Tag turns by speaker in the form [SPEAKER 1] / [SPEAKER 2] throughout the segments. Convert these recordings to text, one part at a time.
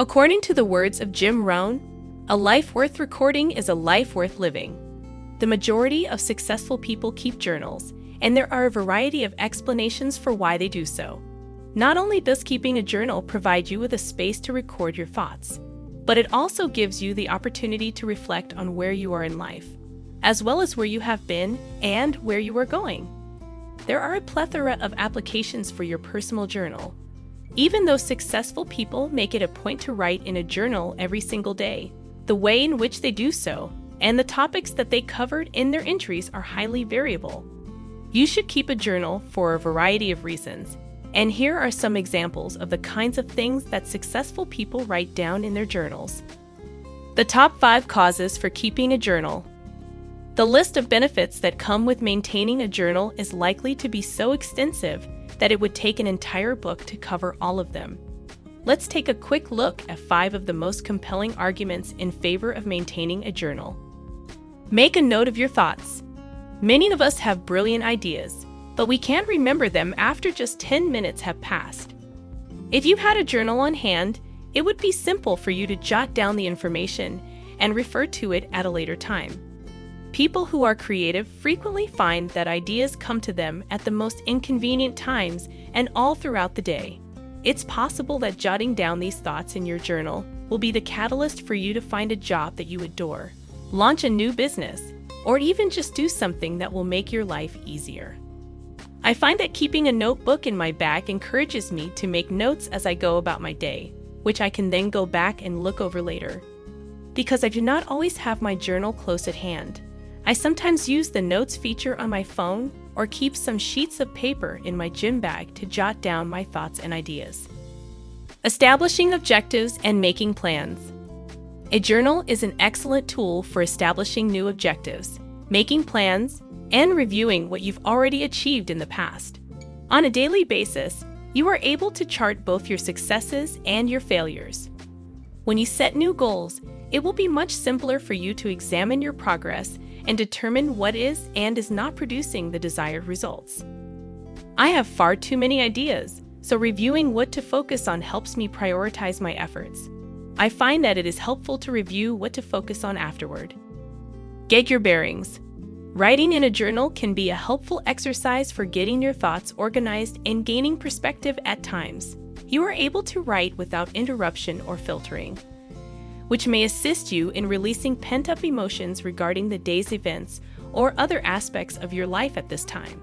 [SPEAKER 1] According to the words of Jim Rohn, a life worth recording is a life worth living. The majority of successful people keep journals, and there are a variety of explanations for why they do so. Not only does keeping a journal provide you with a space to record your thoughts, but it also gives you the opportunity to reflect on where you are in life, as well as where you have been and where you are going. There are a plethora of applications for your personal journal. Even though successful people make it a point to write in a journal every single day, the way in which they do so, and the topics that they covered in their entries are highly variable. You should keep a journal for a variety of reasons, and here are some examples of the kinds of things that successful people write down in their journals. The top five causes for keeping a journal. The list of benefits that come with maintaining a journal is likely to be so extensive that it would take an entire book to cover all of them. Let's take a quick look at five of the most compelling arguments in favor of maintaining a journal. Make a note of your thoughts. Many of us have brilliant ideas, but we can't remember them after just 10 minutes have passed. If you had a journal on hand, it would be simple for you to jot down the information and refer to it at a later time. People who are creative frequently find that ideas come to them at the most inconvenient times and all throughout the day. It's possible that jotting down these thoughts in your journal will be the catalyst for you to find a job that you adore, launch a new business, or even just do something that will make your life easier. I find that keeping a notebook in my bag encourages me to make notes as I go about my day, which I can then go back and look over later. Because I do not always have my journal close at hand, I sometimes use the notes feature on my phone or keep some sheets of paper in my gym bag to jot down my thoughts and ideas. Establishing objectives and making plans. A journal is an excellent tool for establishing new objectives, making plans, and reviewing what you've already achieved in the past. On a daily basis, you are able to chart both your successes and your failures. When you set new goals, it will be much simpler for you to examine your progress and determine what is and is not producing the desired results. I have far too many ideas, so reviewing what to focus on helps me prioritize my efforts. I find that it is helpful to review what to focus on afterward. Get your bearings. Writing in a journal can be a helpful exercise for getting your thoughts organized and gaining perspective at times. You are able to write without interruption or filtering which may assist you in releasing pent up emotions regarding the day's events or other aspects of your life at this time.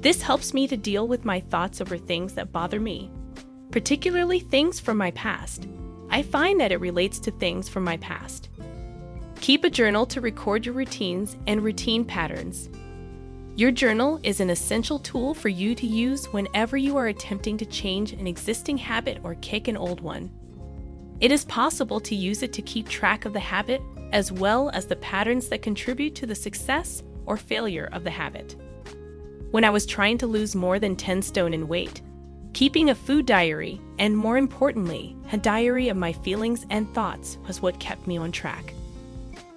[SPEAKER 1] This helps me to deal with my thoughts over things that bother me, particularly things from my past. I find that it relates to things from my past. Keep a journal to record your routines and routine patterns. Your journal is an essential tool for you to use whenever you are attempting to change an existing habit or kick an old one. It is possible to use it to keep track of the habit as well as the patterns that contribute to the success or failure of the habit. When I was trying to lose more than 10 stone in weight, keeping a food diary, and more importantly, a diary of my feelings and thoughts was what kept me on track.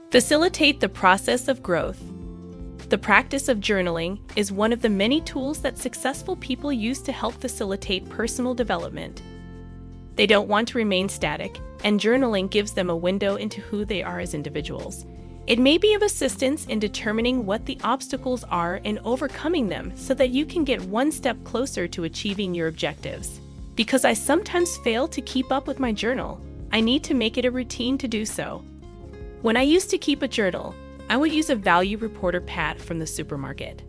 [SPEAKER 1] Facilitate the process of growth. The practice of journaling is one of the many tools that successful people use to help facilitate personal development they don't want to remain static, and journaling gives them a window into who they are as individuals. It may be of assistance in determining what the obstacles are and overcoming them so that you can get one step closer to achieving your objectives. Because I sometimes fail to keep up with my journal, I need to make it a routine to do so. When I used to keep a journal, I would use a value reporter pad from the supermarket.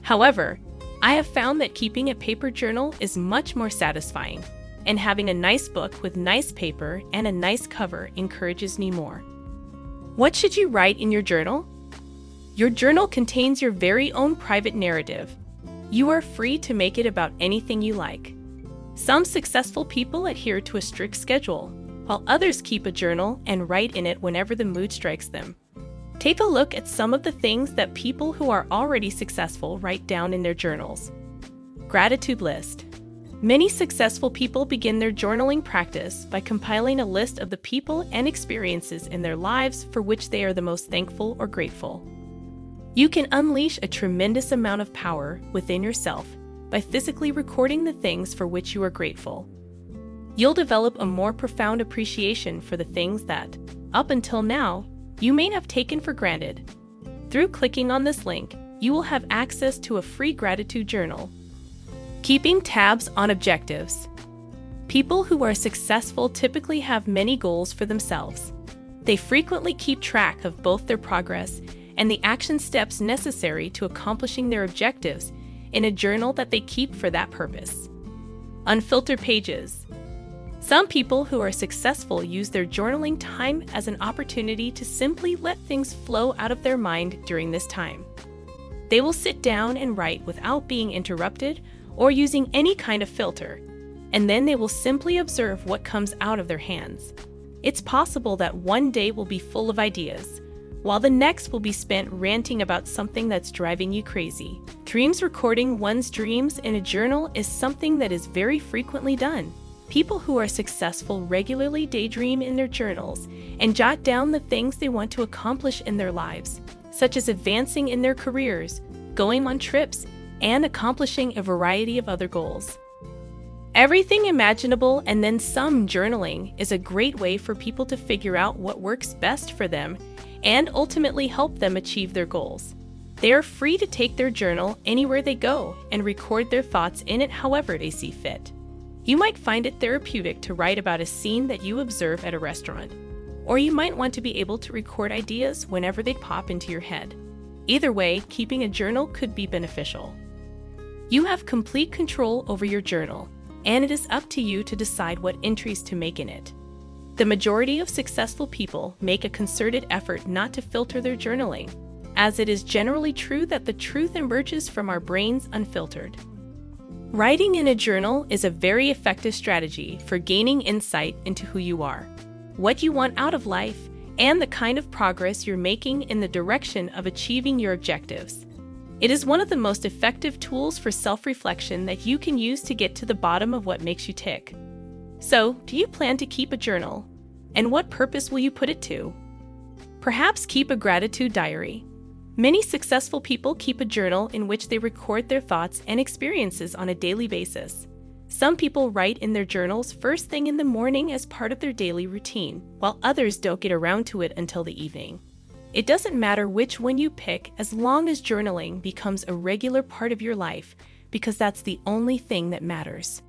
[SPEAKER 1] However, I have found that keeping a paper journal is much more satisfying and having a nice book with nice paper and a nice cover encourages me more. What should you write in your journal? Your journal contains your very own private narrative. You are free to make it about anything you like. Some successful people adhere to a strict schedule, while others keep a journal and write in it whenever the mood strikes them. Take a look at some of the things that people who are already successful write down in their journals. Gratitude list. Many successful people begin their journaling practice by compiling a list of the people and experiences in their lives for which they are the most thankful or grateful. You can unleash a tremendous amount of power within yourself by physically recording the things for which you are grateful. You'll develop a more profound appreciation for the things that, up until now, you may have taken for granted. Through clicking on this link, you will have access to a free gratitude journal. Keeping tabs on objectives. People who are successful typically have many goals for themselves. They frequently keep track of both their progress and the action steps necessary to accomplishing their objectives in a journal that they keep for that purpose. Unfiltered pages. Some people who are successful use their journaling time as an opportunity to simply let things flow out of their mind during this time. They will sit down and write without being interrupted or using any kind of filter, and then they will simply observe what comes out of their hands. It's possible that one day will be full of ideas, while the next will be spent ranting about something that's driving you crazy. Dreams recording one's dreams in a journal is something that is very frequently done. People who are successful regularly daydream in their journals and jot down the things they want to accomplish in their lives, such as advancing in their careers, going on trips, and accomplishing a variety of other goals. Everything imaginable and then some journaling is a great way for people to figure out what works best for them and ultimately help them achieve their goals. They are free to take their journal anywhere they go and record their thoughts in it however they see fit. You might find it therapeutic to write about a scene that you observe at a restaurant, or you might want to be able to record ideas whenever they pop into your head. Either way, keeping a journal could be beneficial. You have complete control over your journal, and it is up to you to decide what entries to make in it. The majority of successful people make a concerted effort not to filter their journaling, as it is generally true that the truth emerges from our brains unfiltered. Writing in a journal is a very effective strategy for gaining insight into who you are, what you want out of life, and the kind of progress you're making in the direction of achieving your objectives. It is one of the most effective tools for self reflection that you can use to get to the bottom of what makes you tick. So, do you plan to keep a journal? And what purpose will you put it to? Perhaps keep a gratitude diary. Many successful people keep a journal in which they record their thoughts and experiences on a daily basis. Some people write in their journals first thing in the morning as part of their daily routine, while others don't get around to it until the evening. It doesn't matter which one you pick as long as journaling becomes a regular part of your life, because that's the only thing that matters.